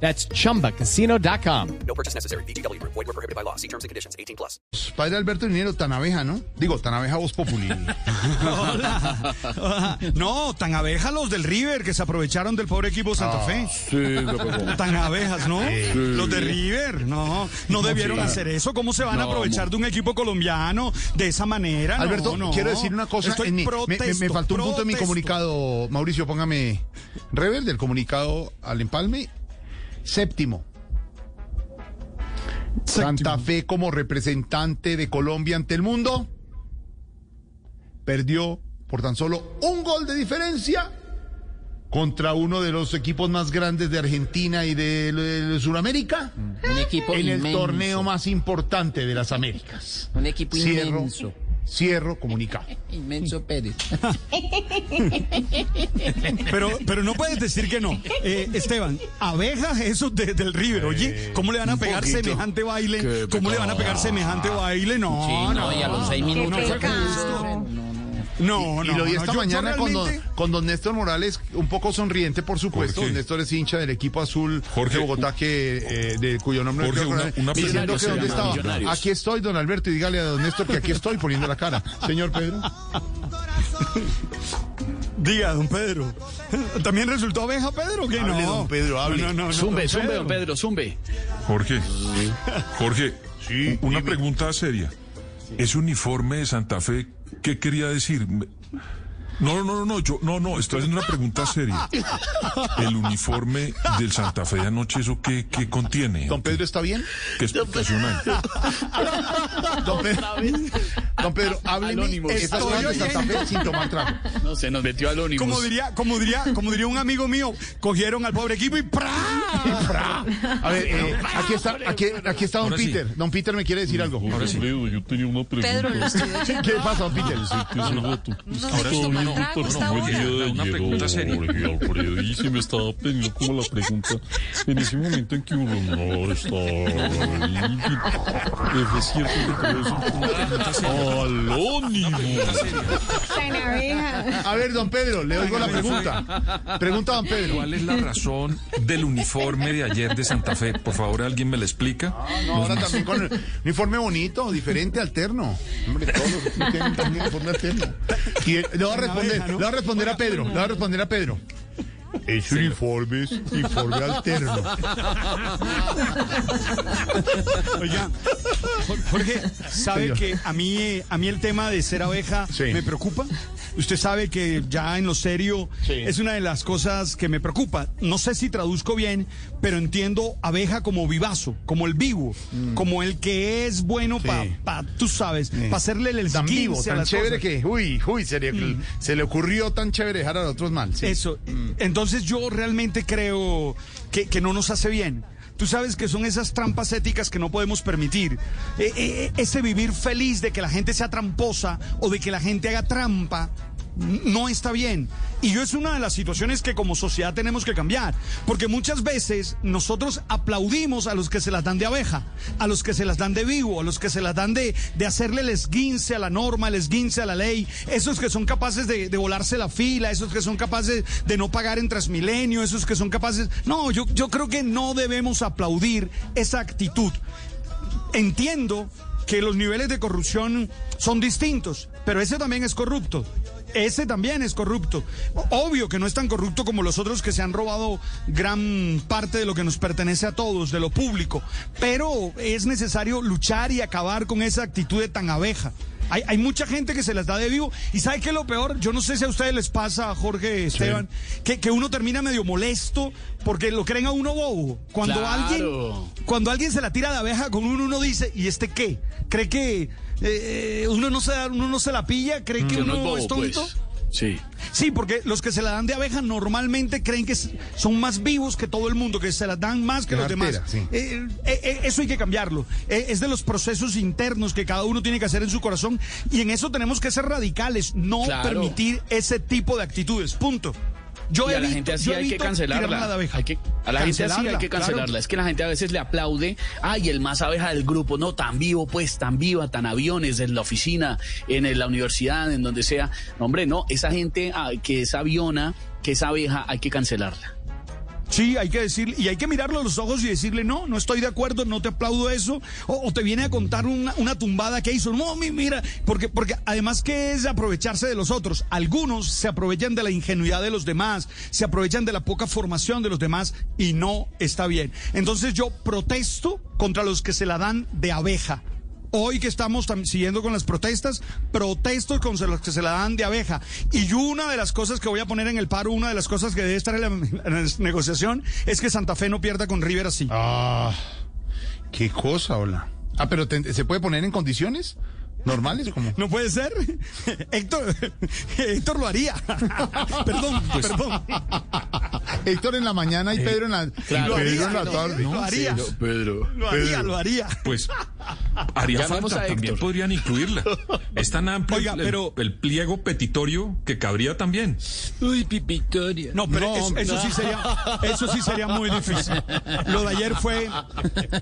That's chumbacasino.com. No purchase necessary. BGW. Void were prohibited by law. See terms and conditions. 18 plus. Padre Alberto Linero, tan abeja, ¿no? Digo, tan abeja voz populi. Hola. Hola. No, tan abejas los del River que se aprovecharon del pobre equipo Santa Fe. Tan abejas, ¿no? Los de River, no. No debieron hacer eso. ¿Cómo se van a aprovechar de un equipo colombiano de esa manera? Alberto, no. quiero decir una cosa. Estoy en mi- me- me, me protesto, faltó un punto en mi protesto. comunicado. Mauricio, póngame rever del comunicado al empalme. Séptimo. Santa Fe como representante de Colombia ante el mundo perdió por tan solo un gol de diferencia contra uno de los equipos más grandes de Argentina y de, de Sudamérica Un equipo en el inmenso. torneo más importante de las Américas. Un equipo Cierro, inmenso. Cierro comunicado. Inmenso Pérez. Pero, pero no puedes decir que no. Eh, Esteban, abejas esos de- del River, oye, ¿cómo le van a pegar semejante baile? ¿Cómo le van a pegar semejante baile? No, Sí, no, no, y a los seis minutos no, no, justo. No, y lo vi no, esta yo- yo mañana con, don, realmente- con don Néstor Morales, un poco sonriente, por supuesto. Don Néstor es hincha del equipo azul Jorge, de Bogotá, que, eh, de cuyo nombre no Jorge, una- una diciendo pregunta que dónde estaba. Millonarios. Aquí estoy, don Alberto, y dígale a don Néstor que aquí estoy poniendo la cara. Señor Pedro. Diga, don Pedro. ¿También resultó abeja, Pedro? o ¿Qué no? Don Pedro, hable. No, no, no, Zumbe, don zumbe, Pedro. don Pedro, zumbe. Jorge, Jorge, Sí, una dime. pregunta seria. Ese uniforme de Santa Fe, ¿qué quería decir? No, no, no, no, yo, no, no, estoy haciendo una pregunta seria. El uniforme del Santa Fe de anoche, ¿eso qué, qué contiene? ¿Don Pedro está bien? ¿Qué explicación hay? Don Pedro, don Pedro hábleme Anónimo. Estoy cosas de Santa Fe sin tomar trago. No, se nos metió al ónibus. Como diría, como diría, como diría un amigo mío, cogieron al pobre equipo y ¡pra! A ver, eh, aquí está, aquí, aquí está don Ahora sí. Peter. Don Peter me quiere decir algo. Ahora sí. Alfredo, yo tenía una pregunta. Pedro, lo estoy oyendo. ¿Qué pasa, don Peter? Que hace rato. Ahora sí, Estaba toma viendo trago, el está el día Una ayer, pregunta seria. Jorge, Alfredo, y se me estaba teniendo como la pregunta. En ese momento en que uno no estaba ahí, ¿es cierto que todo eso Alónimo. A ver, don Pedro, le oigo la pregunta. Pregunta, don Pedro. ¿Cuál es la razón del uniforme de ayer de Santa Fe? Por favor, ¿alguien me la explica? No, ahora también con el uniforme bonito, diferente, alterno. Hombre, todos los tienen también uniforme alterno. Y eh, le voy a responder, le voy a responder a Pedro, le voy a responder a Pedro. Es uniforme, es uniforme alterno. Oiga, Jorge, ¿sabe Señor. que a mí, a mí el tema de ser abeja Sí. me preocupa? Usted sabe que ya en lo serio Sí. es una de las cosas que me preocupa. No sé si traduzco bien, pero entiendo abeja como vivazo, como el vivo, como el que es bueno para, Mm. Tú sabes, para hacerle el Tan vivo, tan chévere cosas. que, uy, uy, se le, se le ocurrió tan chévere dejar a los otros mal. Eso. Mm. Entonces yo realmente creo que, que no nos hace bien. Tú sabes que son esas trampas éticas que no podemos permitir. Eh, eh, ese vivir feliz de que la gente sea tramposa o de que la gente haga trampa no está bien. Y yo es una de las situaciones que como sociedad tenemos que cambiar. Porque muchas veces nosotros aplaudimos a los que se las dan de abeja, a los que se las dan de vivo, a los que se las dan de, de hacerle el esguince a la norma, el esguince a la ley, esos que son capaces de, volarse la fila, esos que son capaces de no pagar en Transmilenio, esos que son capaces... No, yo, yo creo que no debemos aplaudir esa actitud. Entiendo que los niveles de corrupción son distintos, pero ese también es corrupto. Ese también es corrupto. Obvio que no es tan corrupto como los otros que se han robado gran parte de lo que nos pertenece a todos, de lo público. Pero es necesario luchar y acabar con esa actitud de tan abeja. Hay, hay mucha gente que se las da de vivo. ¿Y sabe qué es lo peor? Yo no sé si a ustedes les pasa, Jorge, Esteban, que, que uno termina medio molesto porque lo creen a uno bobo. Cuando Claro. alguien cuando alguien se la tira de abeja con uno, uno dice, ¿y este qué? ¿Cree que eh, uno, no se, da- uno no se la pilla? ¿Cree que Que uno no es bobo, es tonto? pues. Sí. Sí, porque los que se la dan de abeja normalmente creen que son más vivos que todo el mundo, que se la dan más que los demás. sí. Eh, eh, eh, eso hay que cambiarlo. Eh, es de los procesos internos que cada uno tiene que hacer en su corazón y en eso tenemos que ser radicales, no Claro. permitir ese tipo de actitudes. Punto. Yo y a la gente así hay que cancelarla. la abeja. Hay que, a la gente así hay que claro. cancelarla. Es que la gente a veces le aplaude, ay, el más abeja del grupo, no, tan vivo, pues, tan viva, tan aviones, en la oficina, en la universidad, en donde sea. No, hombre, no, esa gente ah, que es aviona, que es abeja, hay que cancelarla. Sí, hay que decir, y hay que mirarlo a los ojos y decirle, no, no estoy de acuerdo, no te aplaudo eso, o, te viene a contar una, una tumbada que hizo, no, mi- mira, porque, porque además que es aprovecharse de los otros, algunos se aprovechan de la ingenuidad de los demás, se aprovechan de la poca formación de los demás y no está bien. Entonces yo protesto contra los que se la dan de abeja. Hoy que estamos tam- siguiendo con las protestas, protesto con los que se la dan de abeja. Y yo una de las cosas que voy a poner en el paro, una de las cosas que debe estar en la, en la negociación, es que Santa Fe no pierda con River así. Ah, qué cosa, hola. Ah, pero te- ¿se puede poner en condiciones normales? Como... No puede ser. Héctor, Héctor lo haría. perdón, Pues, perdón. Héctor en la mañana y Pedro en la, Pedro haría, en la tarde. lo haría. Pedro. Lo haría, lo haría. Pues haría Llamemos falta, también podrían incluirla. Es tan amplio Oiga, el, pero- el pliego petitorio que cabría también. Uy, pipitoria. No, pero No, eso, hombre, eso no. sí sería, eso sí sería muy difícil. Lo de ayer fue,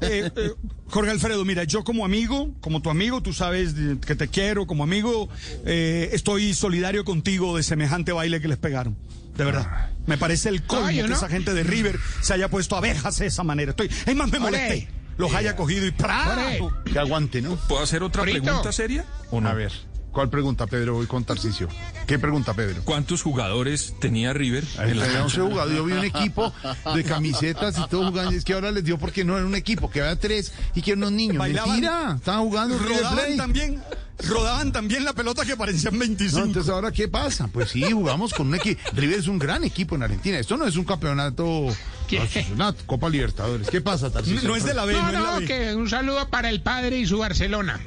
eh, eh, Jorge Alfredo, mira, yo como amigo, como tu amigo, tú sabes que te quiero, como amigo, eh, estoy solidario contigo de semejante baile que les pegaron. De verdad. Me parece el colmo que no. esa gente de River se haya puesto abejas de esa manera. Estoy, es más, me molesté. Los haya cogido y ¡pra! Ore. Que aguante, ¿no? ¿Puedo hacer otra Frito. pregunta seria? ¿O no? A ver, ¿cuál pregunta, Pedro? Voy con Tarcicio. ¿Qué pregunta, Pedro? ¿Cuántos jugadores tenía River en la Tenía cancha? 11 jugadores. Yo vi un equipo de camisetas y todo jugando. Es que ahora les dio porque no era un equipo, que había tres y que eran unos niños. Bailaban. Mentira, estaban jugando Rodaban también, rodaban también la pelota que parecían 25. No, entonces ahora qué pasa? Pues sí, jugamos con un equipo. River es un gran equipo en Argentina. Esto no es un campeonato, Una Copa Libertadores. ¿Qué pasa, Tarcisio? no es de la B, no, No, la B. que un saludo para el padre y su Barcelona.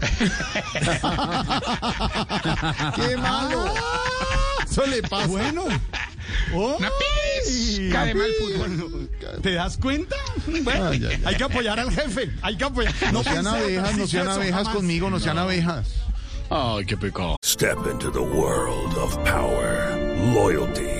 ¡Qué malo! Eso le pasa. Bueno. Oh, Una pizca de mal fútbol. ¿Te das cuenta? Bueno, Ay, ay, ay. hay que apoyar al jefe. Hay que apoyar. No sean abejas, no sean abejas jamás. conmigo, no sean abejas. Ay, qué pecado. Step into the world of power, loyalty,